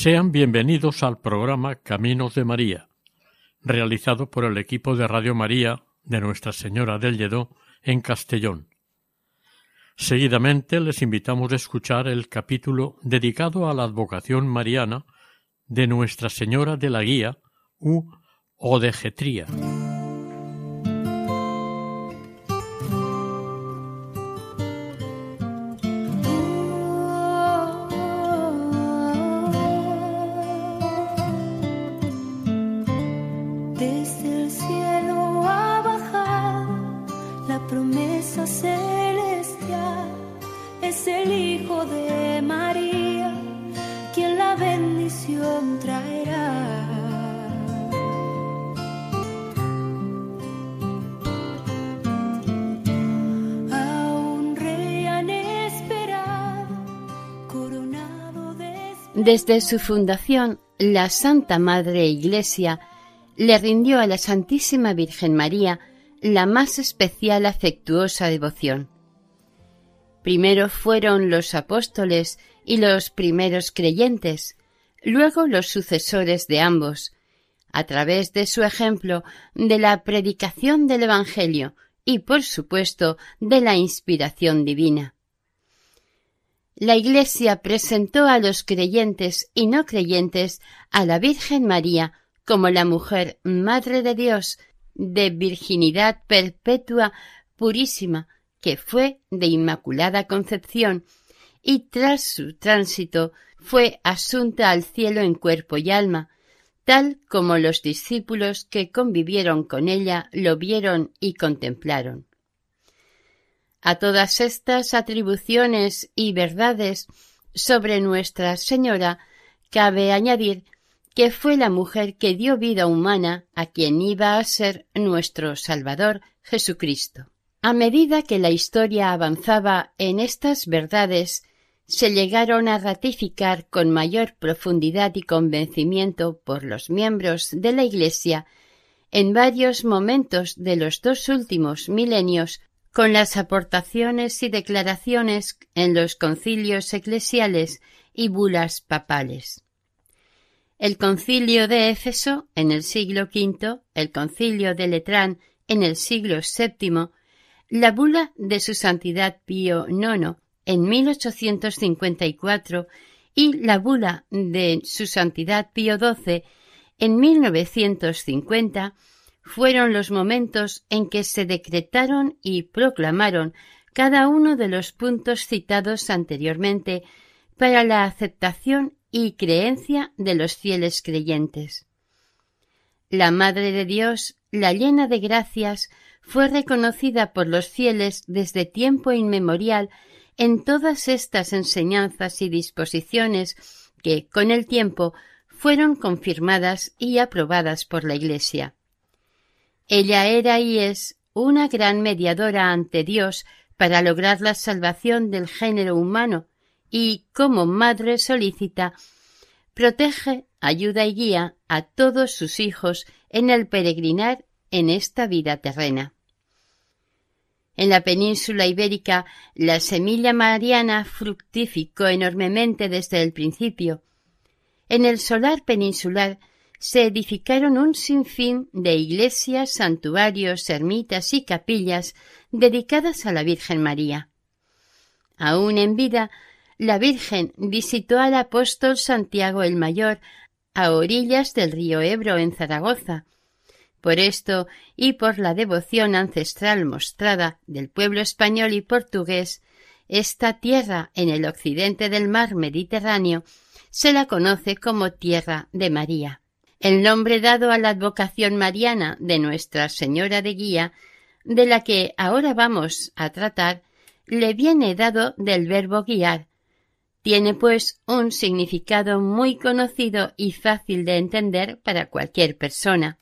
Sean bienvenidos al programa Caminos de María, realizado por el equipo de Radio María de Nuestra Señora del Lledó en Castellón. Seguidamente les invitamos a escuchar el capítulo dedicado a la advocación mariana de Nuestra Señora de la Guía u Odegetría. Desde su fundación, la Santa Madre Iglesia le rindió a la Santísima Virgen María la más especial afectuosa devoción. Primero fueron los apóstoles y los primeros creyentes, luego los sucesores de ambos, a través de su ejemplo de la predicación del Evangelio y, por supuesto, de la inspiración divina. La Iglesia presentó a los creyentes y no creyentes a la Virgen María como la mujer Madre de Dios, de virginidad perpetua, purísima, que fue de Inmaculada Concepción, y tras su tránsito fue asunta al cielo en cuerpo y alma, tal como los discípulos que convivieron con ella lo vieron y contemplaron. A todas estas atribuciones y verdades sobre Nuestra Señora cabe añadir que fue la mujer que dio vida humana a quien iba a ser nuestro Salvador Jesucristo. A medida que la historia avanzaba en estas verdades, se llegaron a ratificar con mayor profundidad y convencimiento por los miembros de la Iglesia en varios momentos de los dos últimos milenios con las aportaciones y declaraciones en los concilios eclesiales y bulas papales. El concilio de Éfeso en el siglo V, el concilio de Letrán en el siglo VII, la bula de su santidad Pío IX en 1854 y la bula de su santidad Pío XII en 1950 fueron los momentos en que se decretaron y proclamaron cada uno de los puntos citados anteriormente para la aceptación y creencia de los fieles creyentes. La Madre de Dios, la llena de gracias, fue reconocida por los fieles desde tiempo inmemorial en todas estas enseñanzas y disposiciones que, con el tiempo, fueron confirmadas y aprobadas por la Iglesia. Ella era y es una gran mediadora ante Dios para lograr la salvación del género humano y, como madre solícita, protege, ayuda y guía a todos sus hijos en el peregrinar en esta vida terrena. En la península ibérica, la semilla mariana fructificó enormemente desde el principio. En el solar peninsular se edificaron un sinfín de iglesias, santuarios, ermitas y capillas dedicadas a la Virgen María. Aún en vida, la Virgen visitó al apóstol Santiago el Mayor a orillas del río Ebro en Zaragoza. Por esto y por la devoción ancestral mostrada del pueblo español y portugués, esta tierra en el occidente del mar Mediterráneo se la conoce como Tierra de María. El nombre dado a la advocación mariana de Nuestra Señora de Guía, de la que ahora vamos a tratar, le viene dado del verbo guiar. Tiene pues un significado muy conocido y fácil de entender para cualquier persona.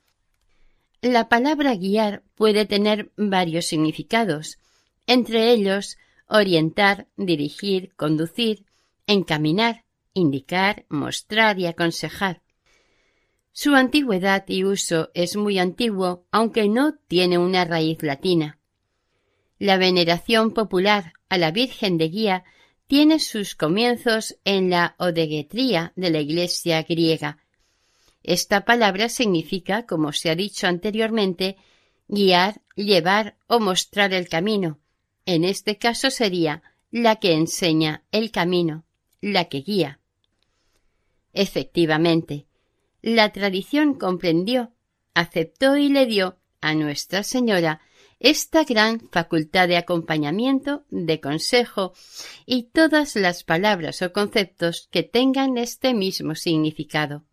La palabra guiar puede tener varios significados, entre ellos orientar, dirigir, conducir, encaminar, indicar, mostrar y aconsejar. Su antigüedad y uso es muy antiguo, aunque no tiene una raíz latina. La veneración popular a la Virgen de Guía tiene sus comienzos en la odeguetría de la Iglesia griega. Esta palabra significa, como se ha dicho anteriormente, guiar, llevar o mostrar el camino. En este caso sería la que enseña el camino, la que guía. Efectivamente, la tradición comprendió, aceptó y le dio a Nuestra Señora esta gran facultad de acompañamiento, de consejo y todas las palabras o conceptos que tengan este mismo significado.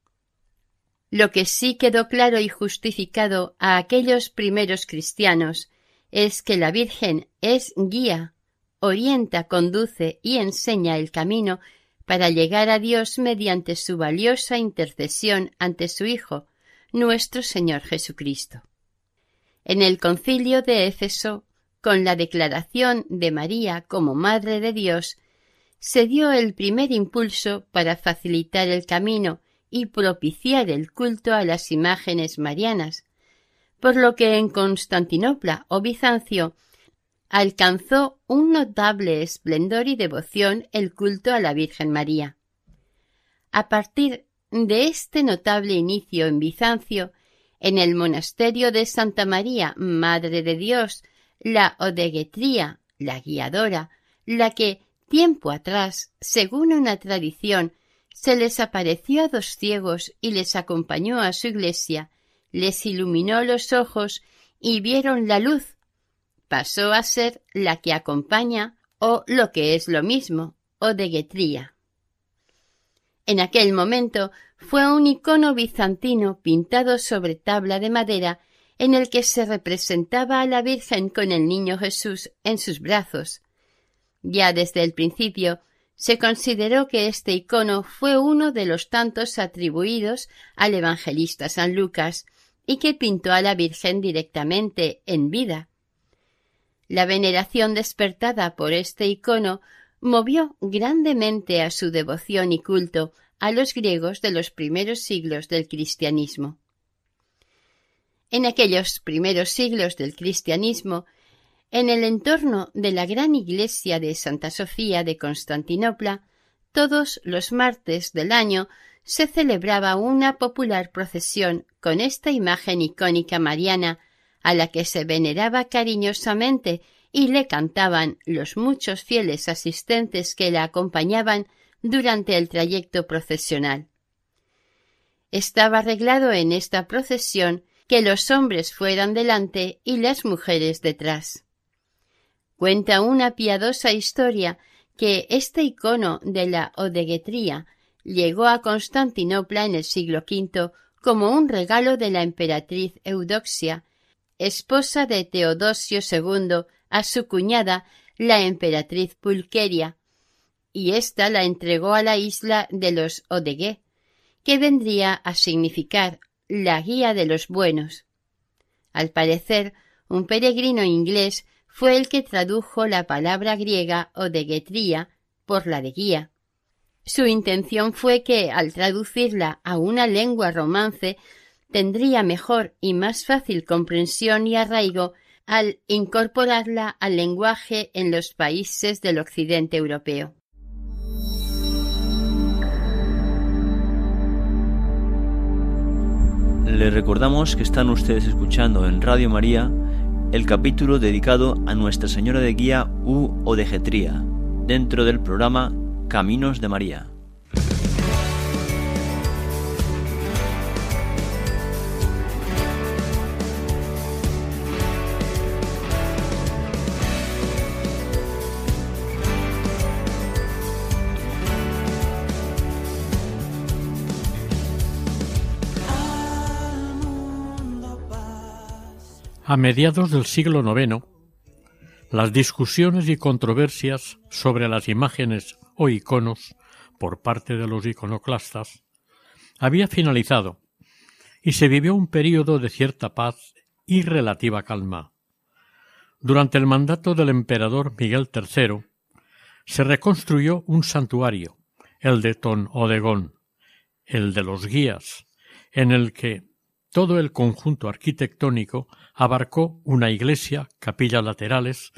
Lo que sí quedó claro y justificado a aquellos primeros cristianos es que la Virgen es guía, orienta, conduce y enseña el camino para llegar a Dios mediante su valiosa intercesión ante su Hijo, nuestro Señor Jesucristo. En el concilio de Éfeso, con la declaración de María como Madre de Dios, se dio el primer impulso para facilitar el camino y propiciar el culto a las imágenes marianas, por lo que en Constantinopla o Bizancio alcanzó un notable esplendor y devoción el culto a la Virgen María. A partir de este notable inicio en Bizancio, en el monasterio de Santa María, Madre de Dios, la odeguetría, la guiadora, la que, tiempo atrás, según una tradición, se les apareció a dos ciegos y les acompañó a su iglesia, les iluminó los ojos y vieron la luz pasó a ser la que acompaña o lo que es lo mismo, o de Guetría. En aquel momento fue un icono bizantino pintado sobre tabla de madera en el que se representaba a la Virgen con el niño Jesús en sus brazos. Ya desde el principio se consideró que este icono fue uno de los tantos atribuidos al evangelista San Lucas y que pintó a la Virgen directamente en vida, la veneración despertada por este icono movió grandemente a su devoción y culto a los griegos de los primeros siglos del cristianismo. En aquellos primeros siglos del cristianismo, en el entorno de la gran iglesia de Santa Sofía de Constantinopla, todos los martes del año se celebraba una popular procesión con esta imagen icónica mariana a la que se veneraba cariñosamente y le cantaban los muchos fieles asistentes que la acompañaban durante el trayecto procesional. Estaba arreglado en esta procesión que los hombres fueran delante y las mujeres detrás. Cuenta una piadosa historia que este icono de la odeguetría llegó a Constantinopla en el siglo V como un regalo de la emperatriz Eudoxia esposa de Teodosio II, a su cuñada, la emperatriz Pulqueria, y ésta la entregó a la isla de los Odegué, que vendría a significar la guía de los buenos. Al parecer, un peregrino inglés fue el que tradujo la palabra griega odeguetría por la de guía. Su intención fue que, al traducirla a una lengua romance, tendría mejor y más fácil comprensión y arraigo al incorporarla al lenguaje en los países del occidente europeo. Les recordamos que están ustedes escuchando en Radio María el capítulo dedicado a Nuestra Señora de Guía u Odegetría, dentro del programa Caminos de María. A mediados del siglo IX, las discusiones y controversias sobre las imágenes o iconos por parte de los iconoclastas había finalizado y se vivió un período de cierta paz y relativa calma. Durante el mandato del emperador Miguel III se reconstruyó un santuario, el de Ton Odegón, el de los guías, en el que todo el conjunto arquitectónico abarcó una iglesia, capillas laterales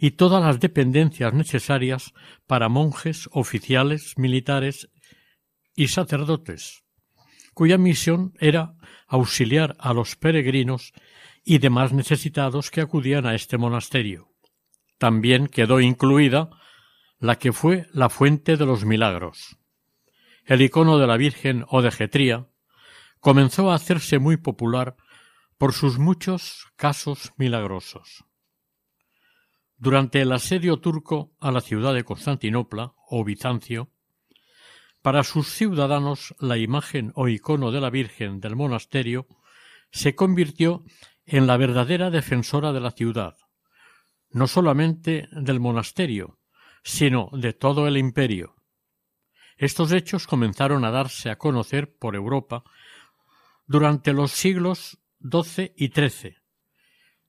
y todas las dependencias necesarias para monjes, oficiales, militares y sacerdotes, cuya misión era auxiliar a los peregrinos y demás necesitados que acudían a este monasterio. También quedó incluida la que fue la fuente de los milagros. El icono de la Virgen o de Getría comenzó a hacerse muy popular por sus muchos casos milagrosos. Durante el asedio turco a la ciudad de Constantinopla o Bizancio, para sus ciudadanos la imagen o icono de la Virgen del monasterio se convirtió en la verdadera defensora de la ciudad, no solamente del monasterio, sino de todo el imperio. Estos hechos comenzaron a darse a conocer por Europa durante los siglos XII y XIII,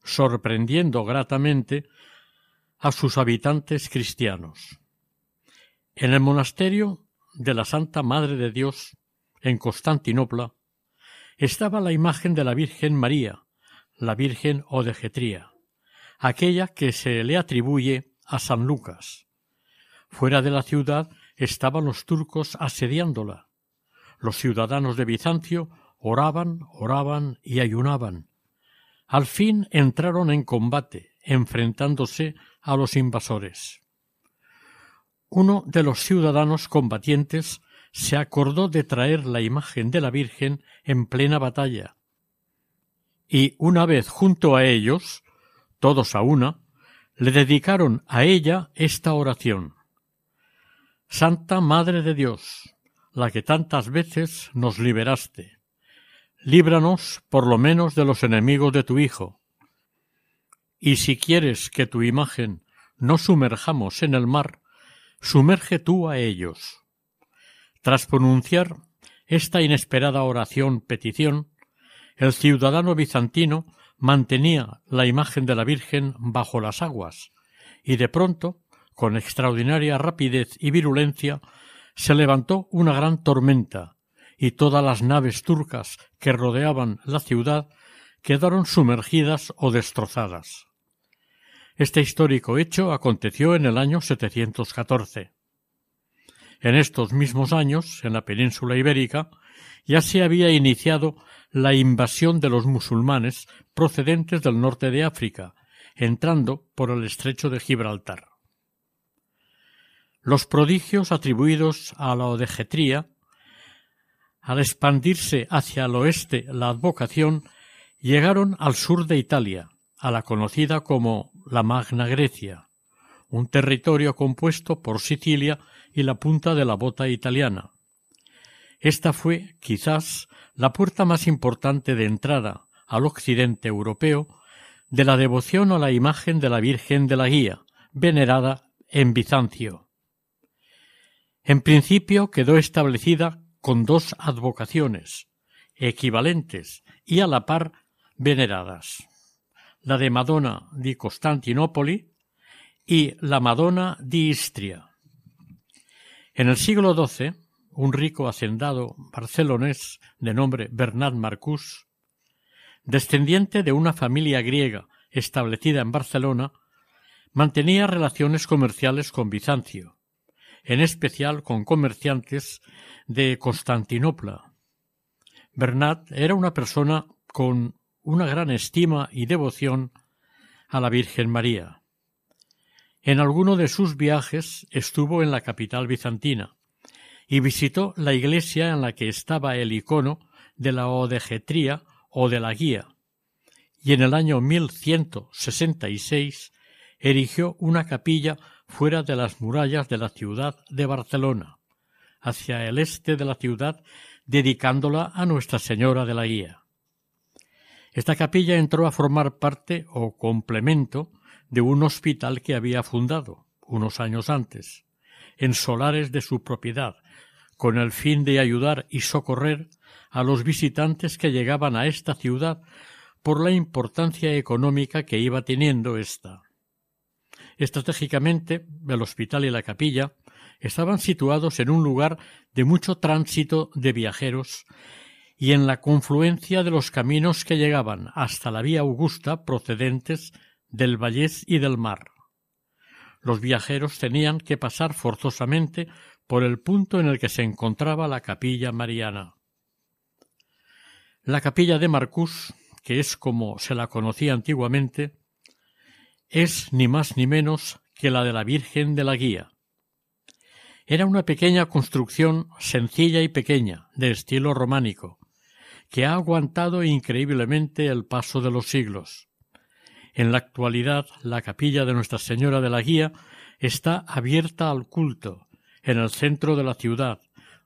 sorprendiendo gratamente a sus habitantes cristianos. En el monasterio de la Santa Madre de Dios, en Constantinopla, estaba la imagen de la Virgen María, la Virgen Odegetría, aquella que se le atribuye a San Lucas. Fuera de la ciudad estaban los turcos asediándola. Los ciudadanos de Bizancio oraban, oraban y ayunaban. Al fin entraron en combate, enfrentándose a los invasores. Uno de los ciudadanos combatientes se acordó de traer la imagen de la Virgen en plena batalla. Y una vez junto a ellos, todos a una, le dedicaron a ella esta oración. Santa Madre de Dios, la que tantas veces nos liberaste, líbranos por lo menos de los enemigos de tu Hijo. Y si quieres que tu imagen no sumerjamos en el mar, sumerge tú a ellos. Tras pronunciar esta inesperada oración petición, el ciudadano bizantino mantenía la imagen de la Virgen bajo las aguas, y de pronto, con extraordinaria rapidez y virulencia, se levantó una gran tormenta, y todas las naves turcas que rodeaban la ciudad quedaron sumergidas o destrozadas. Este histórico hecho aconteció en el año 714. En estos mismos años, en la península ibérica, ya se había iniciado la invasión de los musulmanes procedentes del norte de África, entrando por el estrecho de Gibraltar. Los prodigios atribuidos a la odegetría, al expandirse hacia el oeste la advocación, llegaron al sur de Italia, a la conocida como la Magna Grecia, un territorio compuesto por Sicilia y la punta de la bota italiana. Esta fue, quizás, la puerta más importante de entrada al occidente europeo de la devoción a la imagen de la Virgen de la Guía, venerada en Bizancio. En principio quedó establecida con dos advocaciones, equivalentes y a la par veneradas la de Madonna di Costantinopoli y la Madonna di Istria. En el siglo XII, un rico hacendado barcelonés de nombre Bernat Marcús, descendiente de una familia griega establecida en Barcelona, mantenía relaciones comerciales con Bizancio, en especial con comerciantes de Constantinopla. Bernat era una persona con una gran estima y devoción a la Virgen María. En alguno de sus viajes estuvo en la capital bizantina y visitó la iglesia en la que estaba el icono de la odegetría o de la guía, y en el año 1166 erigió una capilla fuera de las murallas de la ciudad de Barcelona, hacia el este de la ciudad, dedicándola a Nuestra Señora de la Guía. Esta capilla entró a formar parte o complemento de un hospital que había fundado unos años antes, en solares de su propiedad, con el fin de ayudar y socorrer a los visitantes que llegaban a esta ciudad por la importancia económica que iba teniendo ésta. Estratégicamente, el hospital y la capilla estaban situados en un lugar de mucho tránsito de viajeros y en la confluencia de los caminos que llegaban hasta la vía Augusta procedentes del Vallés y del mar. Los viajeros tenían que pasar forzosamente por el punto en el que se encontraba la capilla mariana. La capilla de Marcús, que es como se la conocía antiguamente, es ni más ni menos que la de la Virgen de la Guía. Era una pequeña construcción sencilla y pequeña, de estilo románico, que ha aguantado increíblemente el paso de los siglos. En la actualidad, la capilla de Nuestra Señora de la Guía está abierta al culto, en el centro de la ciudad,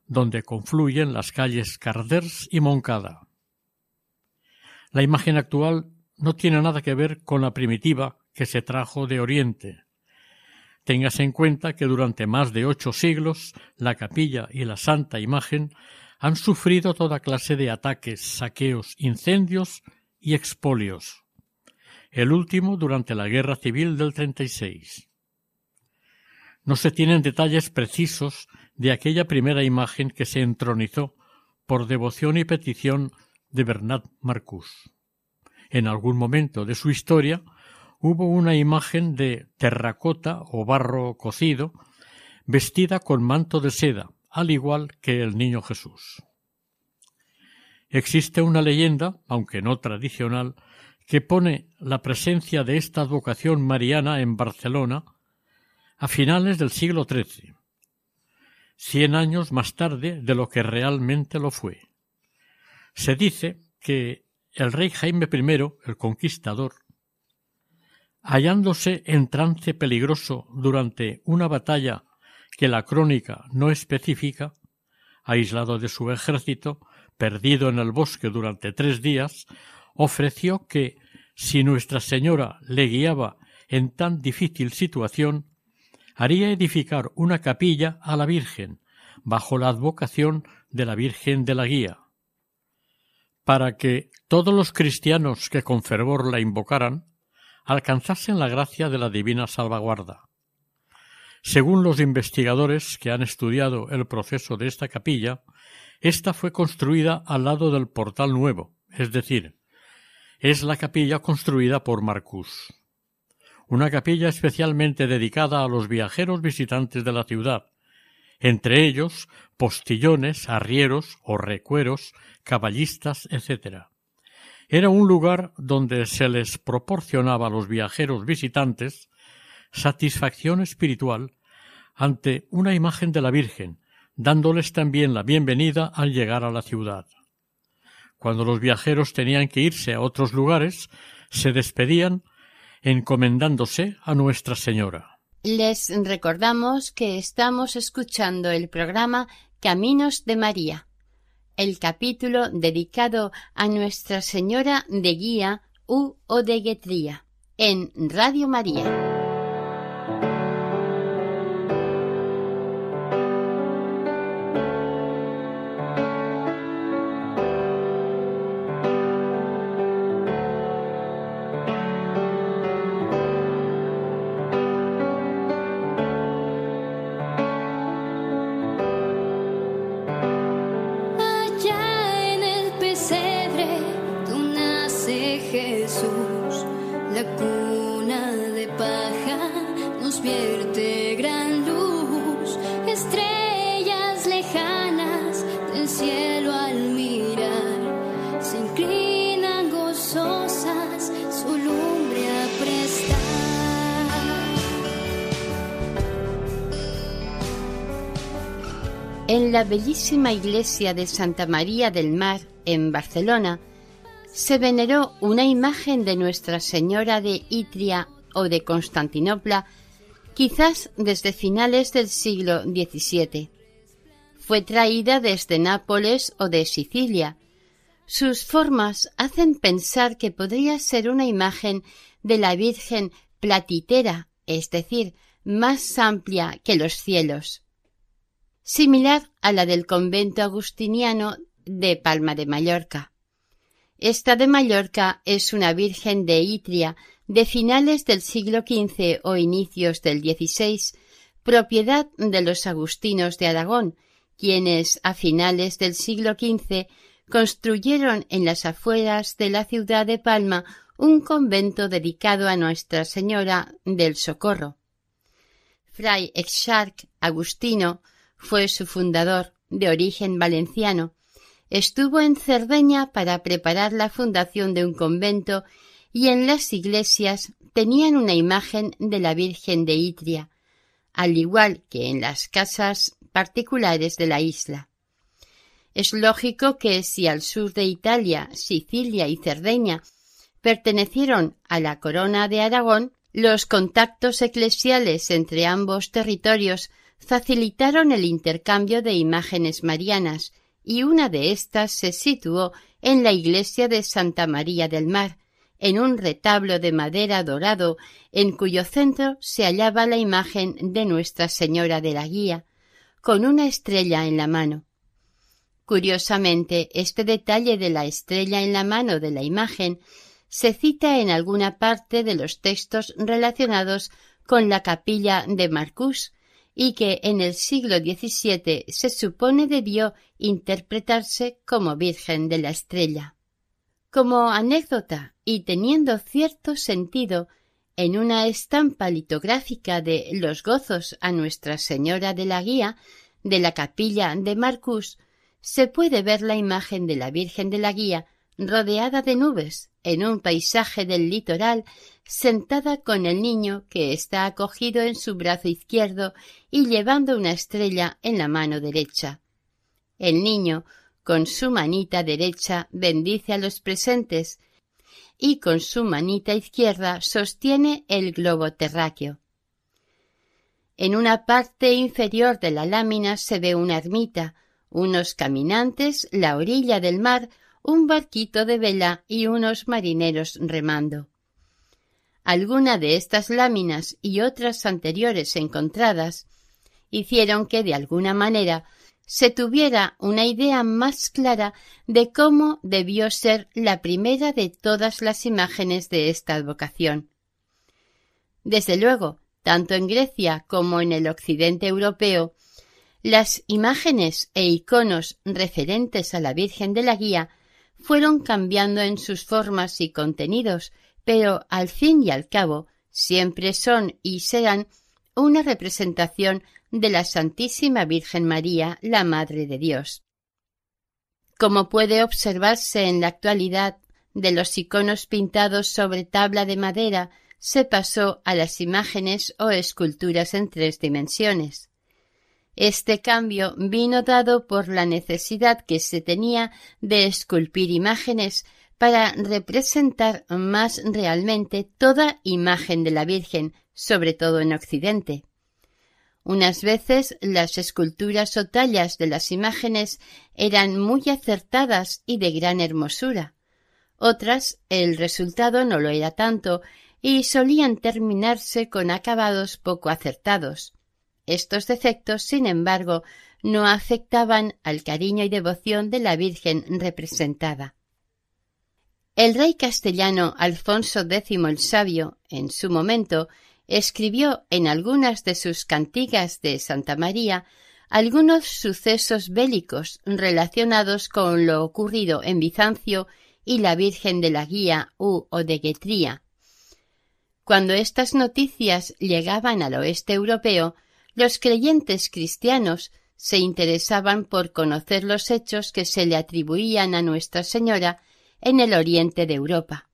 donde confluyen las calles Carders y Moncada. La imagen actual no tiene nada que ver con la primitiva que se trajo de Oriente, Téngase en cuenta que durante más de ocho siglos la capilla y la santa imagen han sufrido toda clase de ataques, saqueos, incendios y expolios. El último durante la Guerra Civil del 36. No se tienen detalles precisos de aquella primera imagen que se entronizó por devoción y petición de Bernat Marcus. En algún momento de su historia hubo una imagen de terracota o barro cocido, vestida con manto de seda, al igual que el niño Jesús. Existe una leyenda, aunque no tradicional, que pone la presencia de esta advocación mariana en Barcelona a finales del siglo XIII, cien años más tarde de lo que realmente lo fue. Se dice que el rey Jaime I, el Conquistador, hallándose en trance peligroso durante una batalla que la crónica no especifica, aislado de su ejército, perdido en el bosque durante tres días, ofreció que, si Nuestra Señora le guiaba en tan difícil situación, haría edificar una capilla a la Virgen, bajo la advocación de la Virgen de la Guía, para que todos los cristianos que con fervor la invocaran alcanzasen la gracia de la divina salvaguarda. Según los investigadores que han estudiado el proceso de esta capilla, esta fue construida al lado del portal nuevo, es decir, es la capilla construida por Marcus. Una capilla especialmente dedicada a los viajeros visitantes de la ciudad, entre ellos postillones, arrieros o recueros, caballistas, etc. Era un lugar donde se les proporcionaba a los viajeros visitantes satisfacción espiritual ante una imagen de la Virgen, dándoles también la bienvenida al llegar a la ciudad. Cuando los viajeros tenían que irse a otros lugares, se despedían encomendándose a Nuestra Señora. Les recordamos que estamos escuchando el programa Caminos de María el capítulo dedicado a Nuestra Señora de Guía u o de Guetría en Radio María. La bellísima iglesia de Santa María del Mar, en Barcelona, se veneró una imagen de Nuestra Señora de Itria o de Constantinopla, quizás desde finales del siglo XVII. Fue traída desde Nápoles o de Sicilia. Sus formas hacen pensar que podría ser una imagen de la Virgen platitera, es decir, más amplia que los cielos, similar a la del convento agustiniano de Palma de Mallorca. Esta de Mallorca es una Virgen de Itria de finales del siglo XV o inicios del XVI, propiedad de los agustinos de Aragón, quienes a finales del siglo XV construyeron en las afueras de la ciudad de Palma un convento dedicado a Nuestra Señora del Socorro. Fray Exarch Agustino fue su fundador, de origen valenciano. Estuvo en Cerdeña para preparar la fundación de un convento y en las iglesias tenían una imagen de la Virgen de Itria, al igual que en las casas particulares de la isla. Es lógico que si al sur de Italia, Sicilia y Cerdeña pertenecieron a la corona de Aragón, los contactos eclesiales entre ambos territorios facilitaron el intercambio de imágenes marianas, y una de éstas se situó en la iglesia de Santa María del Mar, en un retablo de madera dorado, en cuyo centro se hallaba la imagen de Nuestra Señora de la Guía, con una estrella en la mano. Curiosamente, este detalle de la estrella en la mano de la imagen se cita en alguna parte de los textos relacionados con la capilla de Marcús, y que en el siglo XVII se supone debió interpretarse como Virgen de la Estrella. Como anécdota y teniendo cierto sentido, en una estampa litográfica de los gozos a Nuestra Señora de la Guía de la capilla de Marcús se puede ver la imagen de la Virgen de la Guía rodeada de nubes en un paisaje del litoral sentada con el niño que está acogido en su brazo izquierdo y llevando una estrella en la mano derecha. El niño, con su manita derecha, bendice a los presentes y con su manita izquierda sostiene el globo terráqueo. En una parte inferior de la lámina se ve una ermita, unos caminantes, la orilla del mar, un barquito de vela y unos marineros remando. Alguna de estas láminas y otras anteriores encontradas hicieron que de alguna manera se tuviera una idea más clara de cómo debió ser la primera de todas las imágenes de esta advocación. Desde luego, tanto en Grecia como en el occidente europeo, las imágenes e iconos referentes a la Virgen de la Guía fueron cambiando en sus formas y contenidos pero al fin y al cabo siempre son y serán una representación de la Santísima Virgen María, la Madre de Dios. Como puede observarse en la actualidad, de los iconos pintados sobre tabla de madera se pasó a las imágenes o esculturas en tres dimensiones. Este cambio vino dado por la necesidad que se tenía de esculpir imágenes para representar más realmente toda imagen de la Virgen, sobre todo en Occidente. Unas veces las esculturas o tallas de las imágenes eran muy acertadas y de gran hermosura. Otras el resultado no lo era tanto y solían terminarse con acabados poco acertados. Estos defectos, sin embargo, no afectaban al cariño y devoción de la Virgen representada. El rey castellano Alfonso X el Sabio, en su momento, escribió en algunas de sus cantigas de Santa María algunos sucesos bélicos relacionados con lo ocurrido en Bizancio y la Virgen de la Guía u Odeguetría. Cuando estas noticias llegaban al oeste europeo, los creyentes cristianos se interesaban por conocer los hechos que se le atribuían a Nuestra Señora en el oriente de Europa.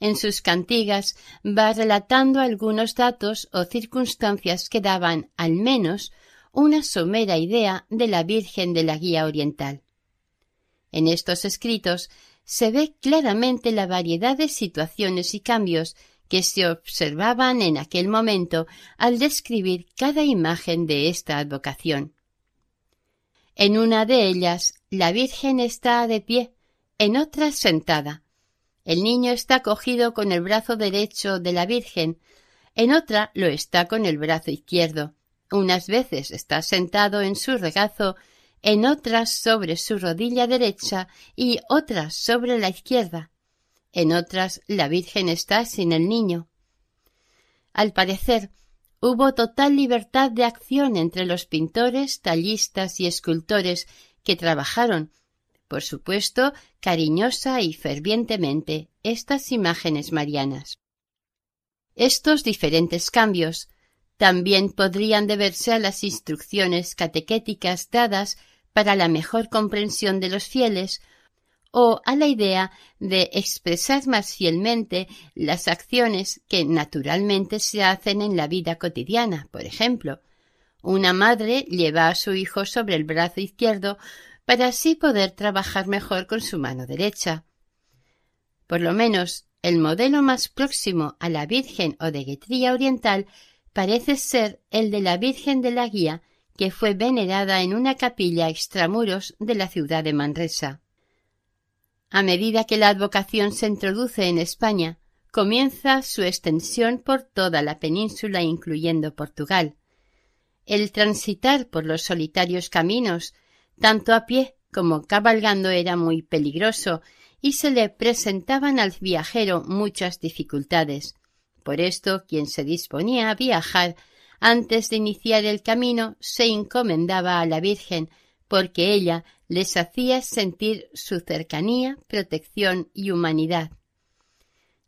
En sus cantigas va relatando algunos datos o circunstancias que daban, al menos, una somera idea de la Virgen de la Guía Oriental. En estos escritos se ve claramente la variedad de situaciones y cambios que se observaban en aquel momento al describir cada imagen de esta advocación. En una de ellas, la Virgen está de pie, en otra sentada. El niño está cogido con el brazo derecho de la Virgen, en otra lo está con el brazo izquierdo. Unas veces está sentado en su regazo, en otras sobre su rodilla derecha y otras sobre la izquierda. En otras la Virgen está sin el niño. Al parecer, hubo total libertad de acción entre los pintores, tallistas y escultores que trabajaron, por supuesto, cariñosa y fervientemente, estas imágenes marianas. Estos diferentes cambios también podrían deberse a las instrucciones catequéticas dadas para la mejor comprensión de los fieles o a la idea de expresar más fielmente las acciones que naturalmente se hacen en la vida cotidiana. Por ejemplo, una madre lleva a su hijo sobre el brazo izquierdo para así poder trabajar mejor con su mano derecha. Por lo menos el modelo más próximo a la Virgen o de Guetría Oriental parece ser el de la Virgen de la Guía, que fue venerada en una capilla extramuros de la ciudad de Manresa. A medida que la advocación se introduce en España, comienza su extensión por toda la península incluyendo Portugal. El transitar por los solitarios caminos, tanto a pie como cabalgando, era muy peligroso y se le presentaban al viajero muchas dificultades. Por esto, quien se disponía a viajar antes de iniciar el camino se encomendaba a la Virgen, porque ella les hacía sentir su cercanía, protección y humanidad.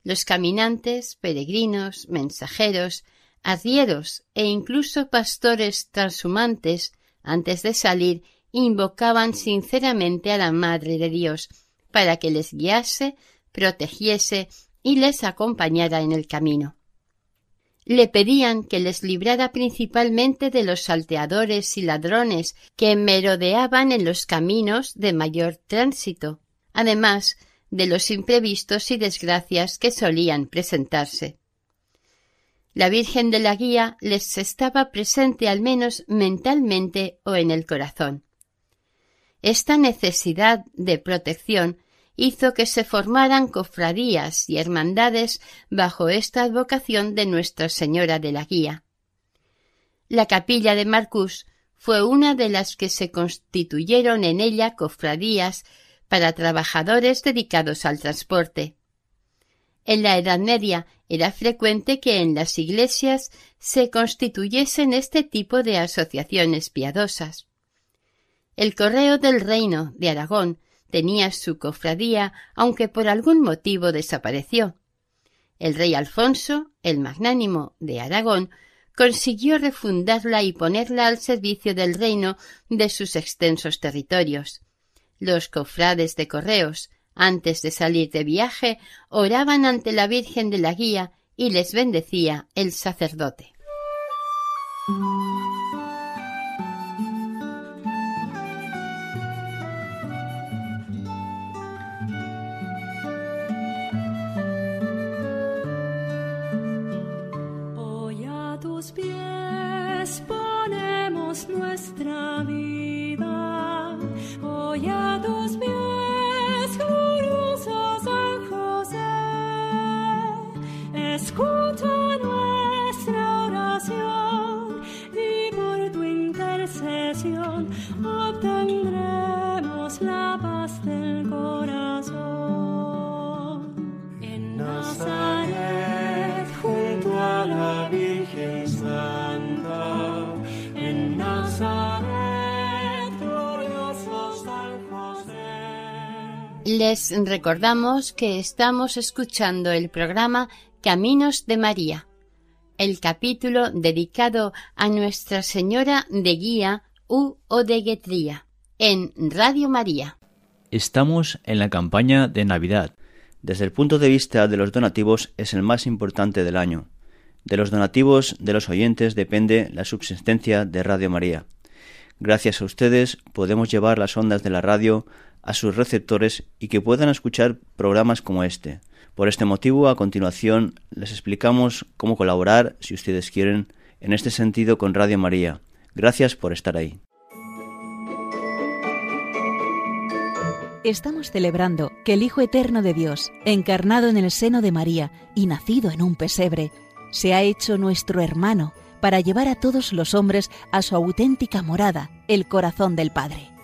Los caminantes, peregrinos, mensajeros, arrieros e incluso pastores transhumantes, antes de salir, invocaban sinceramente a la Madre de Dios, para que les guiase, protegiese y les acompañara en el camino. Le pedían que les librara principalmente de los salteadores y ladrones que merodeaban en los caminos de mayor tránsito, además de los imprevistos y desgracias que solían presentarse. La Virgen de la Guía les estaba presente al menos mentalmente o en el corazón. Esta necesidad de protección hizo que se formaran cofradías y hermandades bajo esta advocación de Nuestra Señora de la Guía. La capilla de Marcus fue una de las que se constituyeron en ella cofradías para trabajadores dedicados al transporte. En la Edad Media era frecuente que en las iglesias se constituyesen este tipo de asociaciones piadosas. El Correo del Reino de Aragón tenía su cofradía, aunque por algún motivo desapareció. El rey Alfonso, el magnánimo de Aragón, consiguió refundarla y ponerla al servicio del reino de sus extensos territorios. Los cofrades de correos, antes de salir de viaje, oraban ante la Virgen de la Guía y les bendecía el sacerdote. Les recordamos que estamos escuchando el programa Caminos de María, el capítulo dedicado a Nuestra Señora de Guía U o de Guetría, en Radio María. Estamos en la campaña de Navidad. Desde el punto de vista de los donativos es el más importante del año. De los donativos de los oyentes depende la subsistencia de Radio María. Gracias a ustedes podemos llevar las ondas de la radio a sus receptores y que puedan escuchar programas como este. Por este motivo, a continuación, les explicamos cómo colaborar, si ustedes quieren, en este sentido con Radio María. Gracias por estar ahí. Estamos celebrando que el Hijo Eterno de Dios, encarnado en el seno de María y nacido en un pesebre, se ha hecho nuestro hermano para llevar a todos los hombres a su auténtica morada, el corazón del Padre.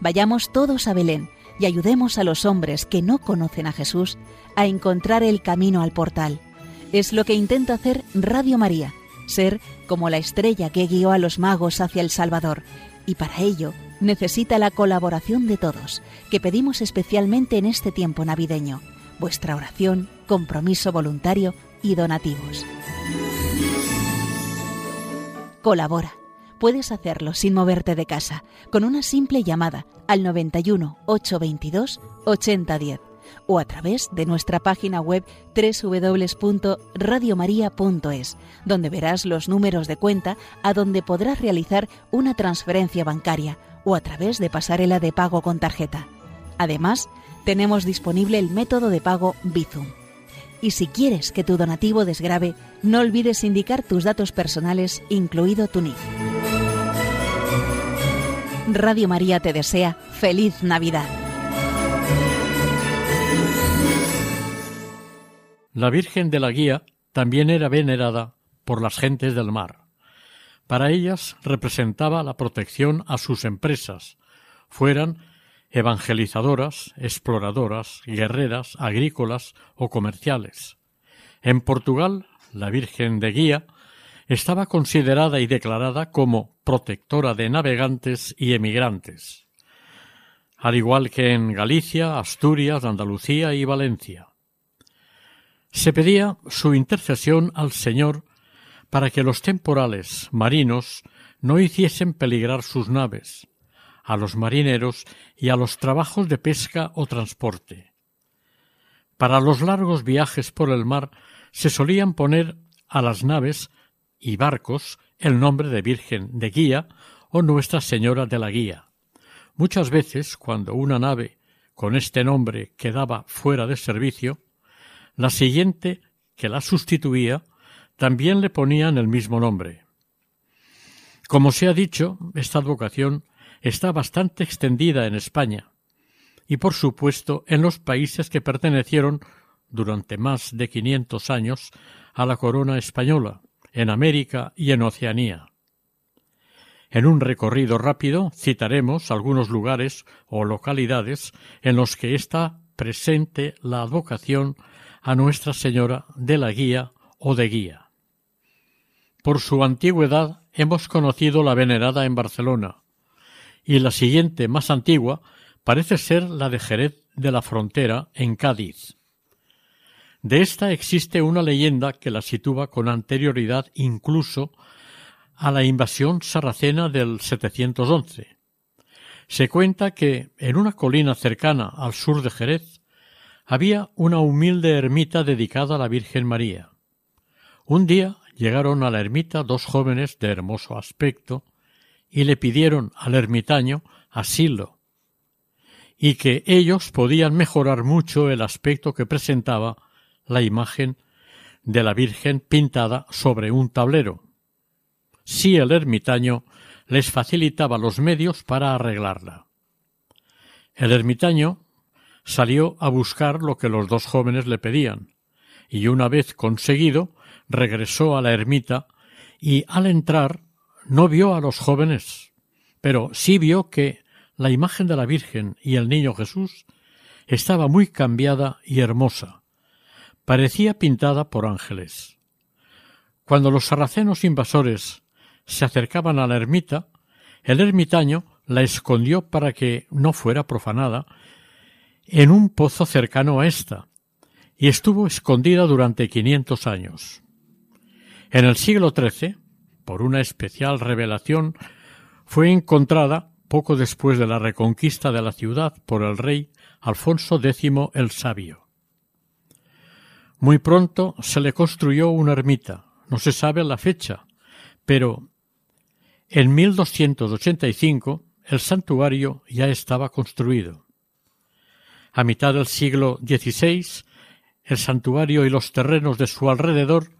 Vayamos todos a Belén y ayudemos a los hombres que no conocen a Jesús a encontrar el camino al portal. Es lo que intenta hacer Radio María, ser como la estrella que guió a los magos hacia el Salvador, y para ello necesita la colaboración de todos, que pedimos especialmente en este tiempo navideño, vuestra oración, compromiso voluntario y donativos. Colabora. Puedes hacerlo sin moverte de casa, con una simple llamada al 91 822 8010 o a través de nuestra página web www.radiomaria.es, donde verás los números de cuenta a donde podrás realizar una transferencia bancaria o a través de pasarela de pago con tarjeta. Además, tenemos disponible el método de pago Bizum. Y si quieres que tu donativo desgrabe, no olvides indicar tus datos personales, incluido tu NIF. Radio María te desea feliz Navidad. La Virgen de la Guía también era venerada por las gentes del mar. Para ellas representaba la protección a sus empresas, fueran evangelizadoras, exploradoras, guerreras, agrícolas o comerciales. En Portugal, la Virgen de Guía estaba considerada y declarada como protectora de navegantes y emigrantes, al igual que en Galicia, Asturias, Andalucía y Valencia. Se pedía su intercesión al Señor para que los temporales marinos no hiciesen peligrar sus naves, a los marineros y a los trabajos de pesca o transporte. Para los largos viajes por el mar se solían poner a las naves y barcos el nombre de Virgen de Guía o Nuestra Señora de la Guía. Muchas veces, cuando una nave con este nombre quedaba fuera de servicio, la siguiente, que la sustituía, también le ponían el mismo nombre. Como se ha dicho, esta advocación está bastante extendida en España y, por supuesto, en los países que pertenecieron durante más de quinientos años a la corona española, en América y en Oceanía. En un recorrido rápido citaremos algunos lugares o localidades en los que está presente la advocación a Nuestra Señora de la Guía o de Guía. Por su antigüedad hemos conocido la venerada en Barcelona, y la siguiente, más antigua, parece ser la de Jerez de la Frontera, en Cádiz. De esta existe una leyenda que la sitúa con anterioridad incluso a la invasión sarracena del 711. Se cuenta que en una colina cercana al sur de Jerez había una humilde ermita dedicada a la Virgen María. Un día llegaron a la ermita dos jóvenes de hermoso aspecto y le pidieron al ermitaño asilo, y que ellos podían mejorar mucho el aspecto que presentaba la imagen de la Virgen pintada sobre un tablero, si el ermitaño les facilitaba los medios para arreglarla. El ermitaño salió a buscar lo que los dos jóvenes le pedían, y una vez conseguido regresó a la ermita y al entrar no vio a los jóvenes, pero sí vio que la imagen de la Virgen y el niño Jesús estaba muy cambiada y hermosa. Parecía pintada por ángeles. Cuando los sarracenos invasores se acercaban a la ermita, el ermitaño la escondió para que no fuera profanada en un pozo cercano a ésta, y estuvo escondida durante quinientos años. En el siglo XIII, por una especial revelación, fue encontrada poco después de la reconquista de la ciudad por el rey Alfonso X el Sabio. Muy pronto se le construyó una ermita, no se sabe la fecha, pero en 1285 el santuario ya estaba construido. A mitad del siglo XVI, el santuario y los terrenos de su alrededor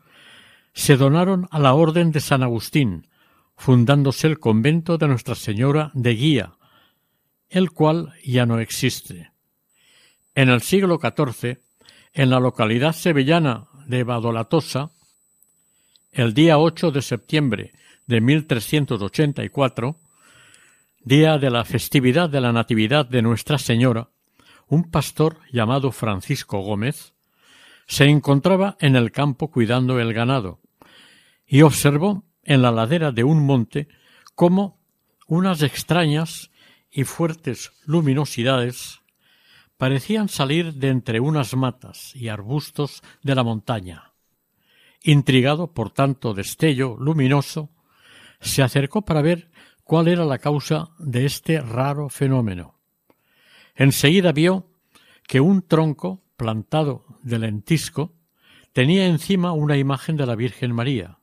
se donaron a la Orden de San Agustín, fundándose el convento de Nuestra Señora de Guía, el cual ya no existe. En el siglo XIV, en la localidad sevillana de Badolatosa, el día 8 de septiembre de 1384, día de la festividad de la Natividad de Nuestra Señora, un pastor llamado Francisco Gómez se encontraba en el campo cuidando el ganado y observó en la ladera de un monte cómo unas extrañas y fuertes luminosidades parecían salir de entre unas matas y arbustos de la montaña. Intrigado por tanto destello luminoso, se acercó para ver cuál era la causa de este raro fenómeno. Enseguida vio que un tronco plantado de lentisco tenía encima una imagen de la Virgen María.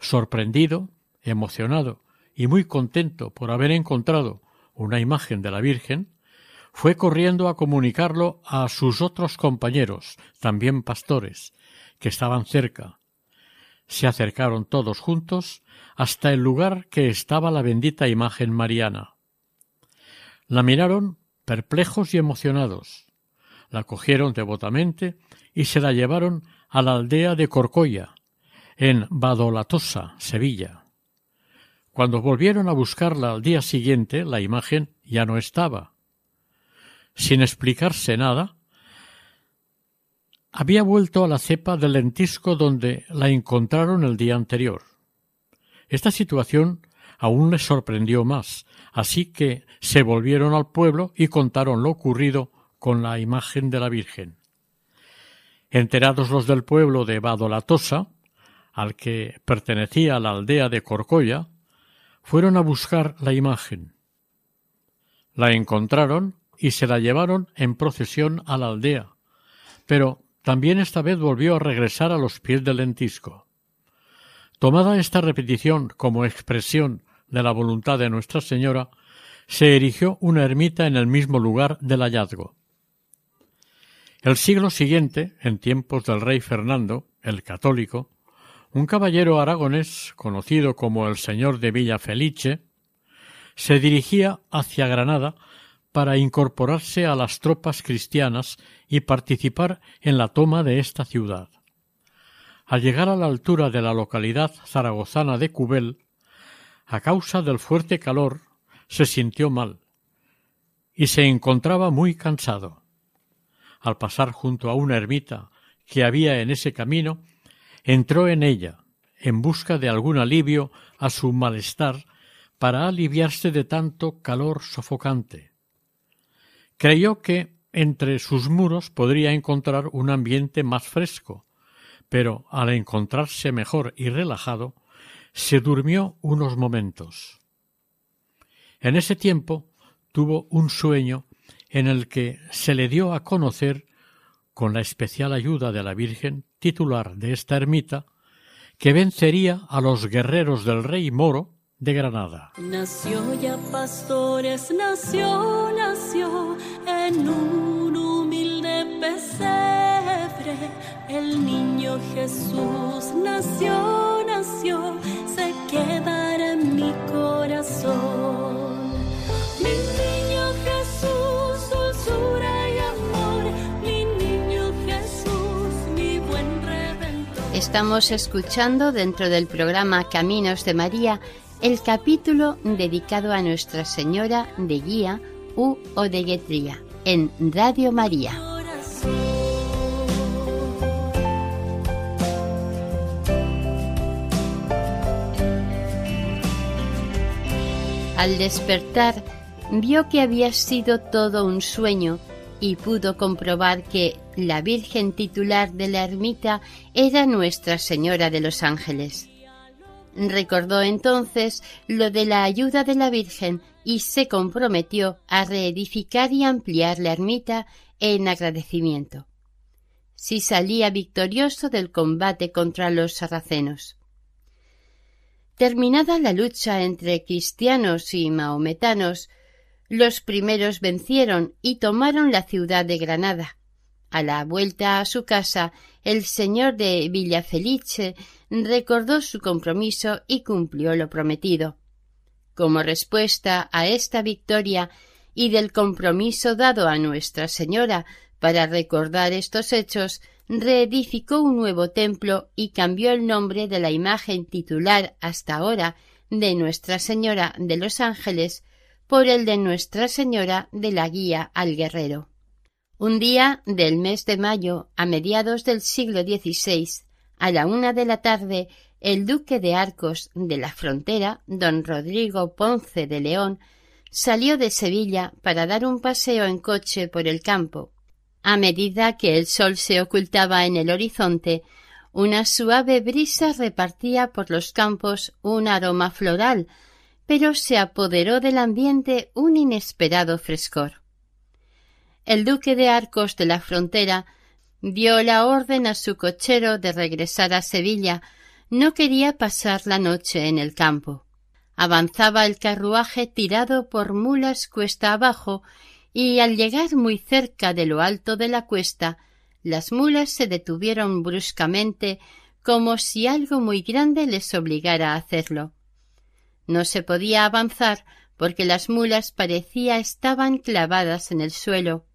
Sorprendido, emocionado y muy contento por haber encontrado una imagen de la Virgen, fue corriendo a comunicarlo a sus otros compañeros, también pastores, que estaban cerca. Se acercaron todos juntos hasta el lugar que estaba la bendita imagen mariana. La miraron perplejos y emocionados. La cogieron devotamente y se la llevaron a la aldea de Corcoya, en Badolatosa, Sevilla. Cuando volvieron a buscarla al día siguiente, la imagen ya no estaba. Sin explicarse nada, había vuelto a la cepa del lentisco donde la encontraron el día anterior. Esta situación aún les sorprendió más, así que se volvieron al pueblo y contaron lo ocurrido con la imagen de la Virgen. Enterados los del pueblo de Badolatosa, al que pertenecía la aldea de Corcoya, fueron a buscar la imagen. La encontraron y se la llevaron en procesión a la aldea, pero también esta vez volvió a regresar a los pies del lentisco. Tomada esta repetición como expresión de la voluntad de Nuestra Señora, se erigió una ermita en el mismo lugar del hallazgo. El siglo siguiente, en tiempos del rey Fernando, el católico, un caballero aragonés, conocido como el señor de Villafelice, se dirigía hacia Granada para incorporarse a las tropas cristianas y participar en la toma de esta ciudad. Al llegar a la altura de la localidad zaragozana de Cubel, a causa del fuerte calor, se sintió mal y se encontraba muy cansado. Al pasar junto a una ermita que había en ese camino, entró en ella, en busca de algún alivio a su malestar para aliviarse de tanto calor sofocante. Creyó que entre sus muros podría encontrar un ambiente más fresco, pero al encontrarse mejor y relajado, se durmió unos momentos. En ese tiempo tuvo un sueño en el que se le dio a conocer, con la especial ayuda de la Virgen titular de esta ermita, que vencería a los guerreros del rey moro de Granada. Nació ya pastores, nació, nació en un humilde pesebre. El niño Jesús nació, nació, se quedará en mi corazón. Mi niño Jesús, dulzura y amor, mi niño Jesús, mi buen redentor. Estamos escuchando dentro del programa Caminos de María el capítulo dedicado a Nuestra Señora de Guía u o de Guetría en Radio María. Al despertar, vio que había sido todo un sueño y pudo comprobar que la Virgen titular de la ermita era Nuestra Señora de los Ángeles. Recordó entonces lo de la ayuda de la Virgen y se comprometió a reedificar y ampliar la ermita en agradecimiento. Si salía victorioso del combate contra los sarracenos. Terminada la lucha entre cristianos y mahometanos, los primeros vencieron y tomaron la ciudad de Granada. A la vuelta a su casa, el señor de Villafelice recordó su compromiso y cumplió lo prometido. Como respuesta a esta victoria y del compromiso dado a Nuestra Señora para recordar estos hechos, reedificó un nuevo templo y cambió el nombre de la imagen titular hasta ahora de Nuestra Señora de los Ángeles por el de Nuestra Señora de la Guía al Guerrero. Un día del mes de mayo, a mediados del siglo XVI, a la una de la tarde, el duque de Arcos de la Frontera, don Rodrigo Ponce de León, salió de Sevilla para dar un paseo en coche por el campo. A medida que el sol se ocultaba en el horizonte, una suave brisa repartía por los campos un aroma floral, pero se apoderó del ambiente un inesperado frescor. El duque de Arcos de la Frontera dio la orden a su cochero de regresar a Sevilla. No quería pasar la noche en el campo. Avanzaba el carruaje tirado por mulas cuesta abajo y al llegar muy cerca de lo alto de la cuesta, las mulas se detuvieron bruscamente como si algo muy grande les obligara a hacerlo. No se podía avanzar porque las mulas parecía estaban clavadas en el suelo.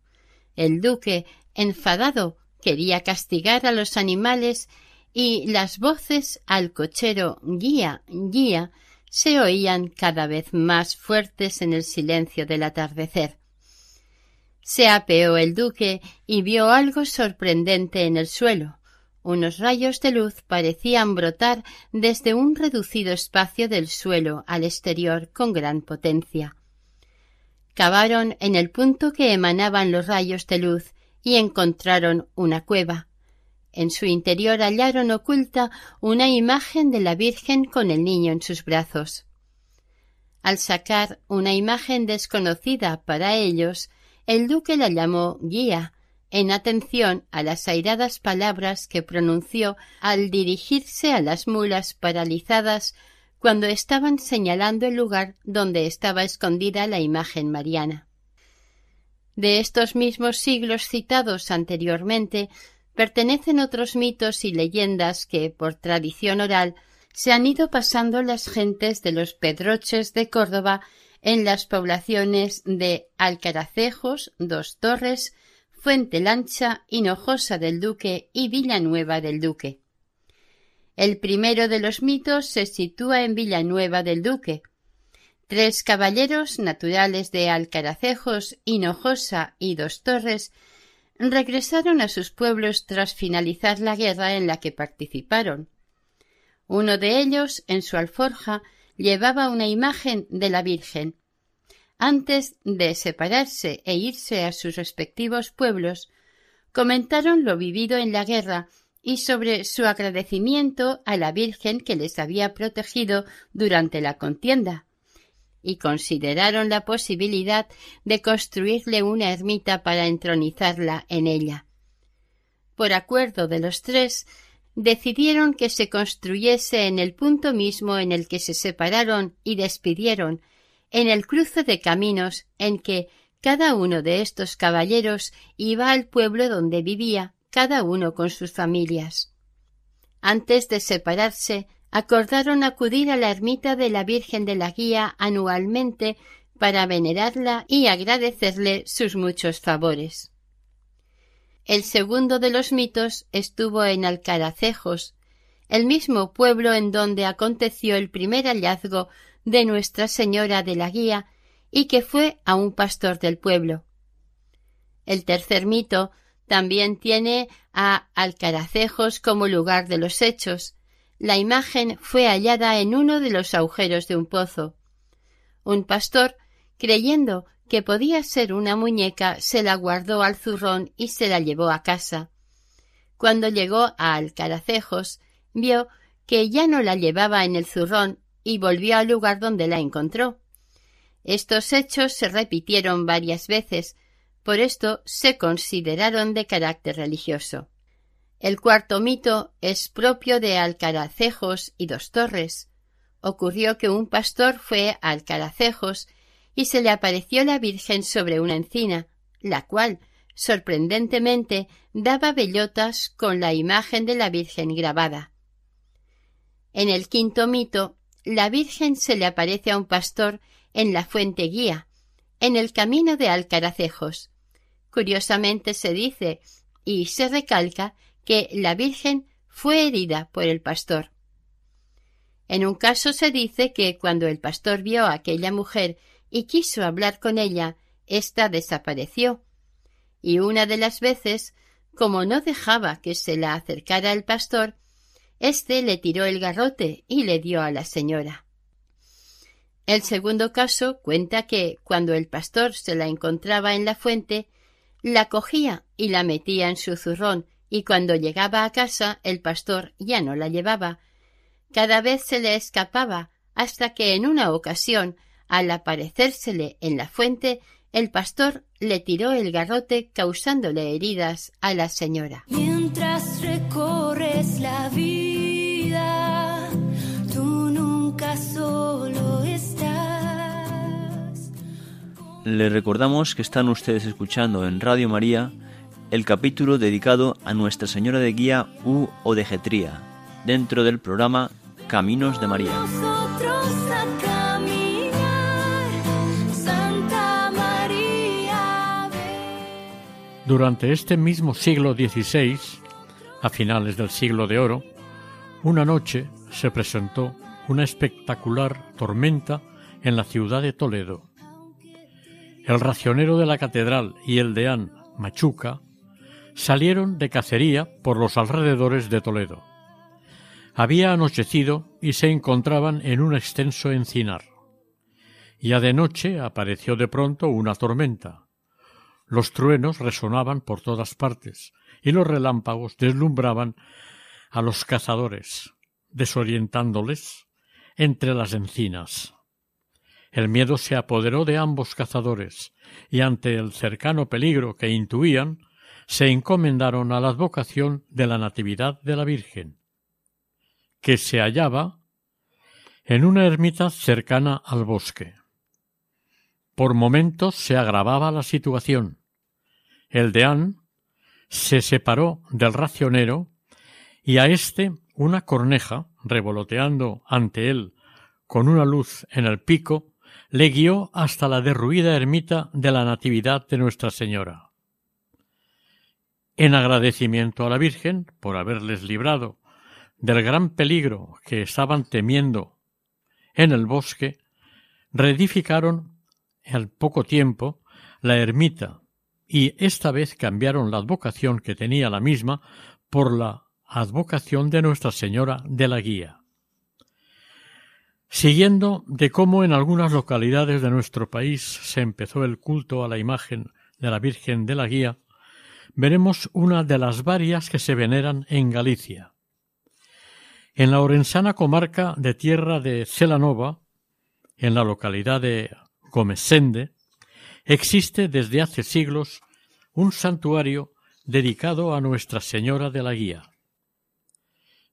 El duque, enfadado, quería castigar a los animales y las voces al cochero guía, guía, se oían cada vez más fuertes en el silencio del atardecer. Se apeó el duque y vio algo sorprendente en el suelo. Unos rayos de luz parecían brotar desde un reducido espacio del suelo al exterior con gran potencia. Cavaron en el punto que emanaban los rayos de luz y encontraron una cueva. En su interior hallaron oculta una imagen de la Virgen con el niño en sus brazos. Al sacar una imagen desconocida para ellos, el duque la llamó guía, en atención a las airadas palabras que pronunció al dirigirse a las mulas paralizadas cuando estaban señalando el lugar donde estaba escondida la imagen mariana. De estos mismos siglos citados anteriormente pertenecen otros mitos y leyendas que, por tradición oral, se han ido pasando las gentes de los pedroches de Córdoba en las poblaciones de Alcaracejos, Dos Torres, Fuente Lancha, Hinojosa del Duque y Villanueva del Duque. El primero de los mitos se sitúa en Villanueva del Duque. Tres caballeros naturales de Alcaracejos, Hinojosa y Dos Torres regresaron a sus pueblos tras finalizar la guerra en la que participaron. Uno de ellos, en su alforja, llevaba una imagen de la Virgen. Antes de separarse e irse a sus respectivos pueblos, comentaron lo vivido en la guerra y sobre su agradecimiento a la Virgen que les había protegido durante la contienda, y consideraron la posibilidad de construirle una ermita para entronizarla en ella. Por acuerdo de los tres, decidieron que se construyese en el punto mismo en el que se separaron y despidieron, en el cruce de caminos en que cada uno de estos caballeros iba al pueblo donde vivía cada uno con sus familias. Antes de separarse, acordaron acudir a la ermita de la Virgen de la Guía anualmente para venerarla y agradecerle sus muchos favores. El segundo de los mitos estuvo en Alcaracejos, el mismo pueblo en donde aconteció el primer hallazgo de Nuestra Señora de la Guía y que fue a un pastor del pueblo. El tercer mito también tiene a Alcaracejos como lugar de los hechos. La imagen fue hallada en uno de los agujeros de un pozo. Un pastor, creyendo que podía ser una muñeca, se la guardó al zurrón y se la llevó a casa. Cuando llegó a Alcaracejos, vio que ya no la llevaba en el zurrón y volvió al lugar donde la encontró. Estos hechos se repitieron varias veces, por esto se consideraron de carácter religioso. El cuarto mito es propio de Alcaracejos y Dos Torres. Ocurrió que un pastor fue a Alcaracejos y se le apareció la Virgen sobre una encina, la cual, sorprendentemente, daba bellotas con la imagen de la Virgen grabada. En el quinto mito, la Virgen se le aparece a un pastor en la fuente guía, en el camino de Alcaracejos. Curiosamente se dice y se recalca que la Virgen fue herida por el pastor. En un caso se dice que cuando el pastor vio a aquella mujer y quiso hablar con ella, ésta desapareció. Y una de las veces, como no dejaba que se la acercara el pastor, éste le tiró el garrote y le dio a la señora. El segundo caso cuenta que, cuando el pastor se la encontraba en la fuente, la cogía y la metía en su zurrón, y cuando llegaba a casa el pastor ya no la llevaba. Cada vez se le escapaba, hasta que en una ocasión, al aparecérsele en la fuente, el pastor le tiró el garrote causándole heridas a la señora. Mientras recorres la Les recordamos que están ustedes escuchando en Radio María el capítulo dedicado a Nuestra Señora de Guía U o de Getría, dentro del programa Caminos de María. Durante este mismo siglo XVI, a finales del siglo de oro, una noche se presentó una espectacular tormenta en la ciudad de Toledo. El racionero de la catedral y el deán Machuca salieron de cacería por los alrededores de Toledo. Había anochecido y se encontraban en un extenso encinar. Ya de noche apareció de pronto una tormenta. Los truenos resonaban por todas partes y los relámpagos deslumbraban a los cazadores, desorientándoles entre las encinas. El miedo se apoderó de ambos cazadores, y ante el cercano peligro que intuían, se encomendaron a la advocación de la Natividad de la Virgen, que se hallaba en una ermita cercana al bosque. Por momentos se agravaba la situación. El deán se separó del racionero y a éste una corneja, revoloteando ante él con una luz en el pico, le guió hasta la derruida ermita de la Natividad de Nuestra Señora. En agradecimiento a la Virgen por haberles librado del gran peligro que estaban temiendo en el bosque, reedificaron al poco tiempo la ermita y esta vez cambiaron la advocación que tenía la misma por la advocación de Nuestra Señora de la Guía. Siguiendo de cómo en algunas localidades de nuestro país se empezó el culto a la imagen de la Virgen de la Guía, veremos una de las varias que se veneran en Galicia. En la orensana comarca de tierra de Celanova, en la localidad de Gomesende, existe desde hace siglos un santuario dedicado a Nuestra Señora de la Guía.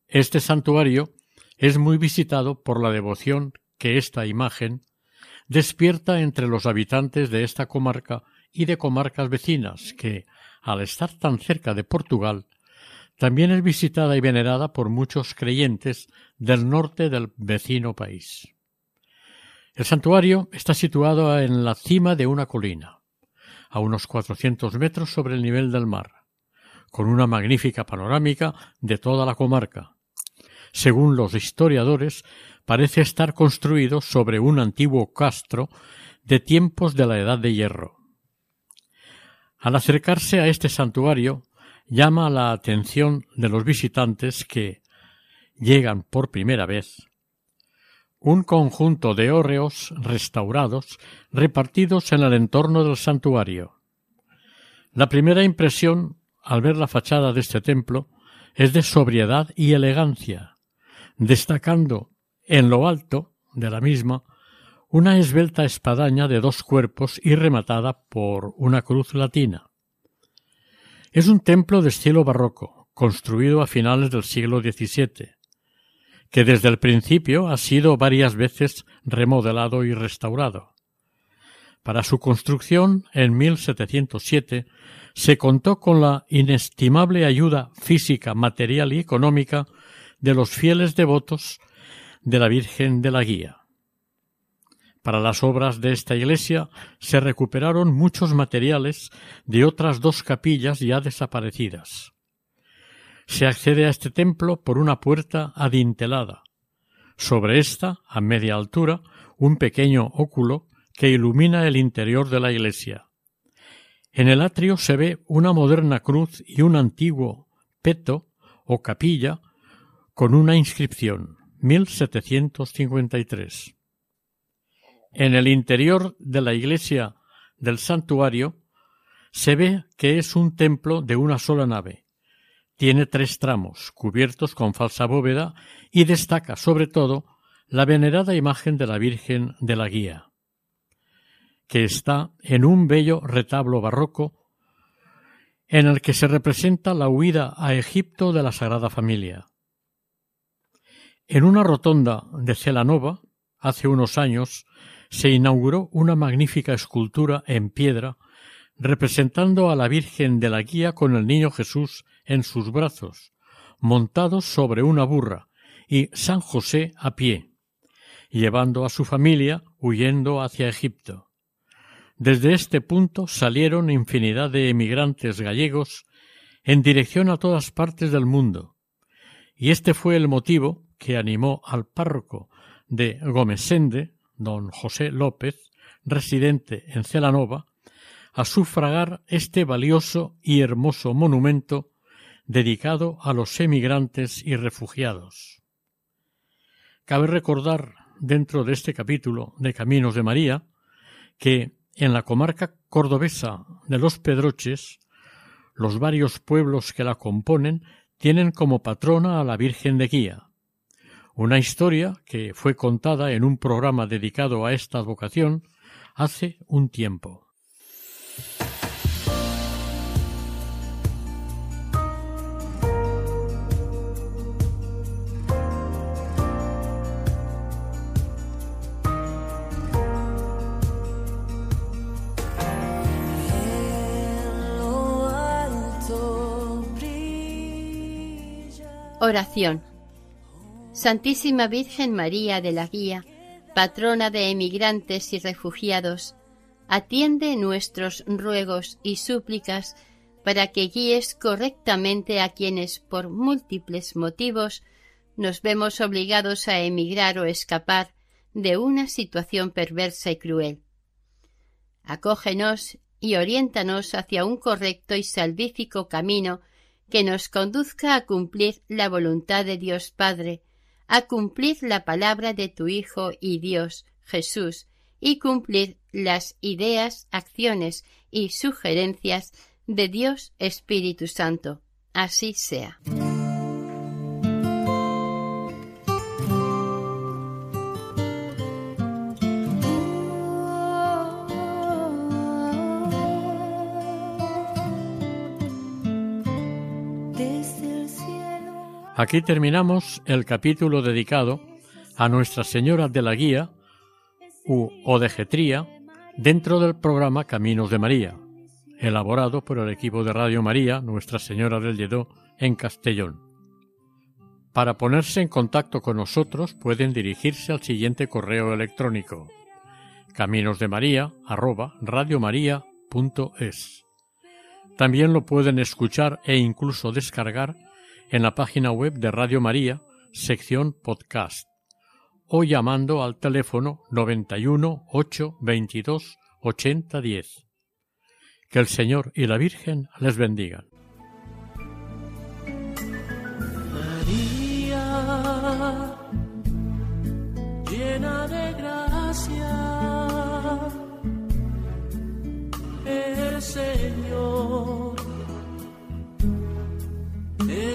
Este santuario es muy visitado por la devoción que esta imagen despierta entre los habitantes de esta comarca y de comarcas vecinas que, al estar tan cerca de Portugal, también es visitada y venerada por muchos creyentes del norte del vecino país. El santuario está situado en la cima de una colina, a unos 400 metros sobre el nivel del mar, con una magnífica panorámica de toda la comarca. Según los historiadores, parece estar construido sobre un antiguo castro de tiempos de la Edad de Hierro. Al acercarse a este santuario, llama la atención de los visitantes que llegan por primera vez un conjunto de hórreos restaurados repartidos en el entorno del santuario. La primera impresión, al ver la fachada de este templo, es de sobriedad y elegancia, destacando en lo alto de la misma una esbelta espadaña de dos cuerpos y rematada por una cruz latina. Es un templo de estilo barroco, construido a finales del siglo XVII, que desde el principio ha sido varias veces remodelado y restaurado. Para su construcción, en 1707, se contó con la inestimable ayuda física, material y económica de los fieles devotos de la Virgen de la Guía. Para las obras de esta iglesia se recuperaron muchos materiales de otras dos capillas ya desaparecidas. Se accede a este templo por una puerta adintelada. Sobre esta, a media altura, un pequeño óculo que ilumina el interior de la iglesia. En el atrio se ve una moderna cruz y un antiguo peto o capilla con una inscripción 1753. En el interior de la iglesia del santuario se ve que es un templo de una sola nave. Tiene tres tramos cubiertos con falsa bóveda y destaca sobre todo la venerada imagen de la Virgen de la Guía que está en un bello retablo barroco en el que se representa la huida a Egipto de la Sagrada Familia. En una rotonda de Celanova, hace unos años, se inauguró una magnífica escultura en piedra representando a la Virgen de la Guía con el Niño Jesús en sus brazos, montados sobre una burra, y San José a pie, llevando a su familia huyendo hacia Egipto. Desde este punto salieron infinidad de emigrantes gallegos en dirección a todas partes del mundo, y este fue el motivo que animó al párroco de Gomesende, don José López, residente en Celanova, a sufragar este valioso y hermoso monumento dedicado a los emigrantes y refugiados. Cabe recordar, dentro de este capítulo de Caminos de María, que en la comarca cordobesa de los Pedroches, los varios pueblos que la componen tienen como patrona a la Virgen de Guía. Una historia que fue contada en un programa dedicado a esta vocación hace un tiempo. Oración. Santísima Virgen María de la Guía, patrona de emigrantes y refugiados, atiende nuestros ruegos y súplicas para que guíes correctamente a quienes por múltiples motivos nos vemos obligados a emigrar o escapar de una situación perversa y cruel. Acógenos y oriéntanos hacia un correcto y salvífico camino que nos conduzca a cumplir la voluntad de Dios Padre, a cumplir la palabra de tu Hijo y Dios, Jesús, y cumplir las ideas, acciones y sugerencias de Dios Espíritu Santo. Así sea. Aquí terminamos el capítulo dedicado a Nuestra Señora de la Guía u Odegetría dentro del programa Caminos de María, elaborado por el equipo de Radio María Nuestra Señora del Lledó en Castellón. Para ponerse en contacto con nosotros pueden dirigirse al siguiente correo electrónico caminosdemaria@radiomaria.es. También lo pueden escuchar e incluso descargar en la página web de Radio María, sección podcast, o llamando al teléfono 91 8 22 80 10. Que el Señor y la Virgen les bendigan. María, llena de gracia, el Señor